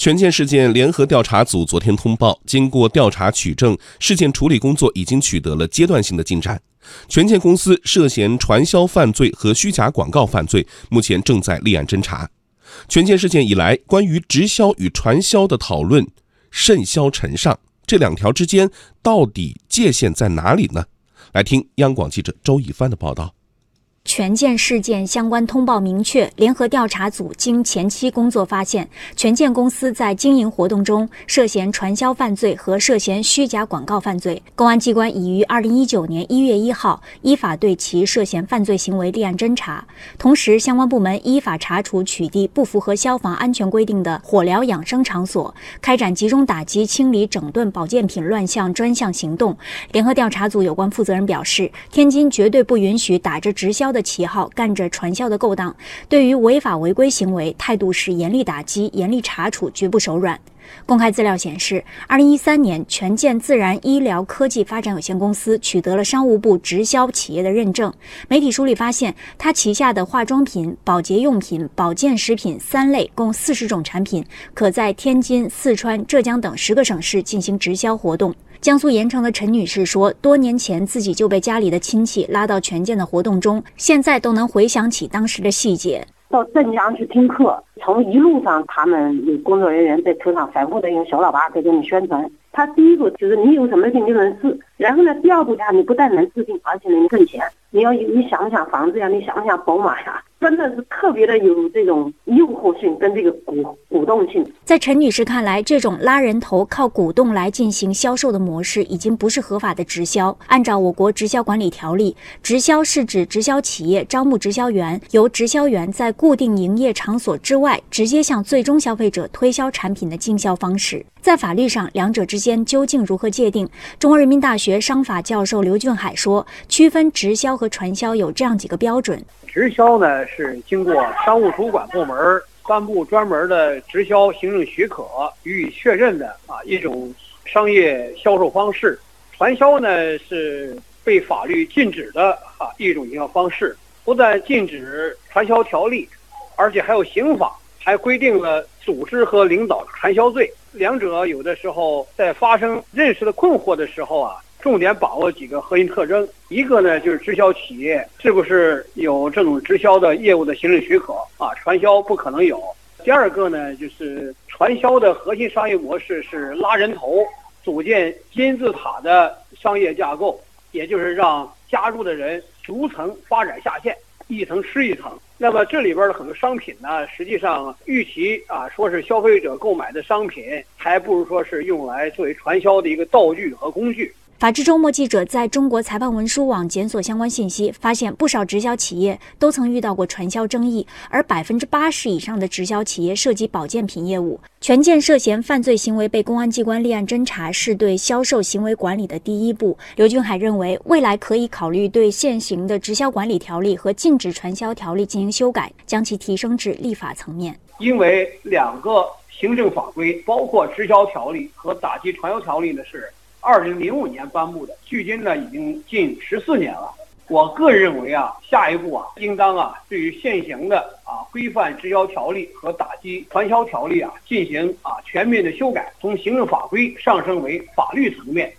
权健事件联合调查组昨天通报，经过调查取证，事件处理工作已经取得了阶段性的进展。权健公司涉嫌传销犯罪和虚假广告犯罪，目前正在立案侦查。权健事件以来，关于直销与传销的讨论甚嚣尘上，这两条之间到底界限在哪里呢？来听央广记者周以帆的报道。权健事件相关通报明确，联合调查组经前期工作发现，权健公司在经营活动中涉嫌传销犯罪和涉嫌虚假广告犯罪。公安机关已于二零一九年一月一号依法对其涉嫌犯罪行为立案侦查，同时相关部门依法查处取缔不符合消防安全规定的火疗养生场所，开展集中打击清理整顿保健品乱象专项行动。联合调查组有关负责人表示，天津绝对不允许打着直销的旗号干着传销的勾当，对于违法违规行为，态度是严厉打击、严厉查处，绝不手软。公开资料显示，二零一三年，权健自然医疗科技发展有限公司取得了商务部直销企业的认证。媒体梳理发现，它旗下的化妆品、保洁用品、保健食品三类共四十种产品，可在天津、四川、浙江等十个省市进行直销活动。江苏盐城的陈女士说，多年前自己就被家里的亲戚拉到权健的活动中，现在都能回想起当时的细节。到镇江去听课，从一路上他们有工作人员在车上反复的用小喇叭在给你宣传。他第一步就是你有什么病就能治，然后呢，第二步呀，你不但能治病，而且能挣钱。你要你想想房子呀？你想想宝马呀？真的是特别的有这种诱惑性跟这个鼓鼓动性。在陈女士看来，这种拉人头靠鼓动来进行销售的模式，已经不是合法的直销。按照我国直销管理条例，直销是指直销企业招募直销员，由直销员在固定营业场所之外，直接向最终消费者推销产品的经销方式。在法律上，两者之间究竟如何界定？中国人民大学商法教授刘俊海说，区分直销和传销有这样几个标准。直销呢是经过商务主管部门颁布专门的直销行政许可予以确认的啊一种商业销售方式，传销呢是被法律禁止的啊一种营销方式。不但禁止传销条例，而且还有刑法，还规定了组织和领导传销罪。两者有的时候在发生认识的困惑的时候啊。重点把握几个核心特征，一个呢就是直销企业是不是有这种直销的业务的行政许可啊？传销不可能有。第二个呢就是传销的核心商业模式是拉人头，组建金字塔的商业架构，也就是让加入的人逐层发展下线，一层吃一层。那么这里边的很多商品呢，实际上与其啊说是消费者购买的商品，还不如说是用来作为传销的一个道具和工具。法制周末记者在中国裁判文书网检索相关信息，发现不少直销企业都曾遇到过传销争议，而百分之八十以上的直销企业涉及保健品业务。权健涉嫌犯罪行为被公安机关立案侦查，是对销售行为管理的第一步。刘俊海认为，未来可以考虑对现行的直销管理条例和禁止传销条例进行修改，将其提升至立法层面。因为两个行政法规，包括直销条例和打击传销条例呢是。二零零五年颁布的，距今呢已经近十四年了。我个人认为啊，下一步啊，应当啊，对于现行的啊规范直销条例和打击传销条例啊，进行啊全面的修改，从行政法规上升为法律层面。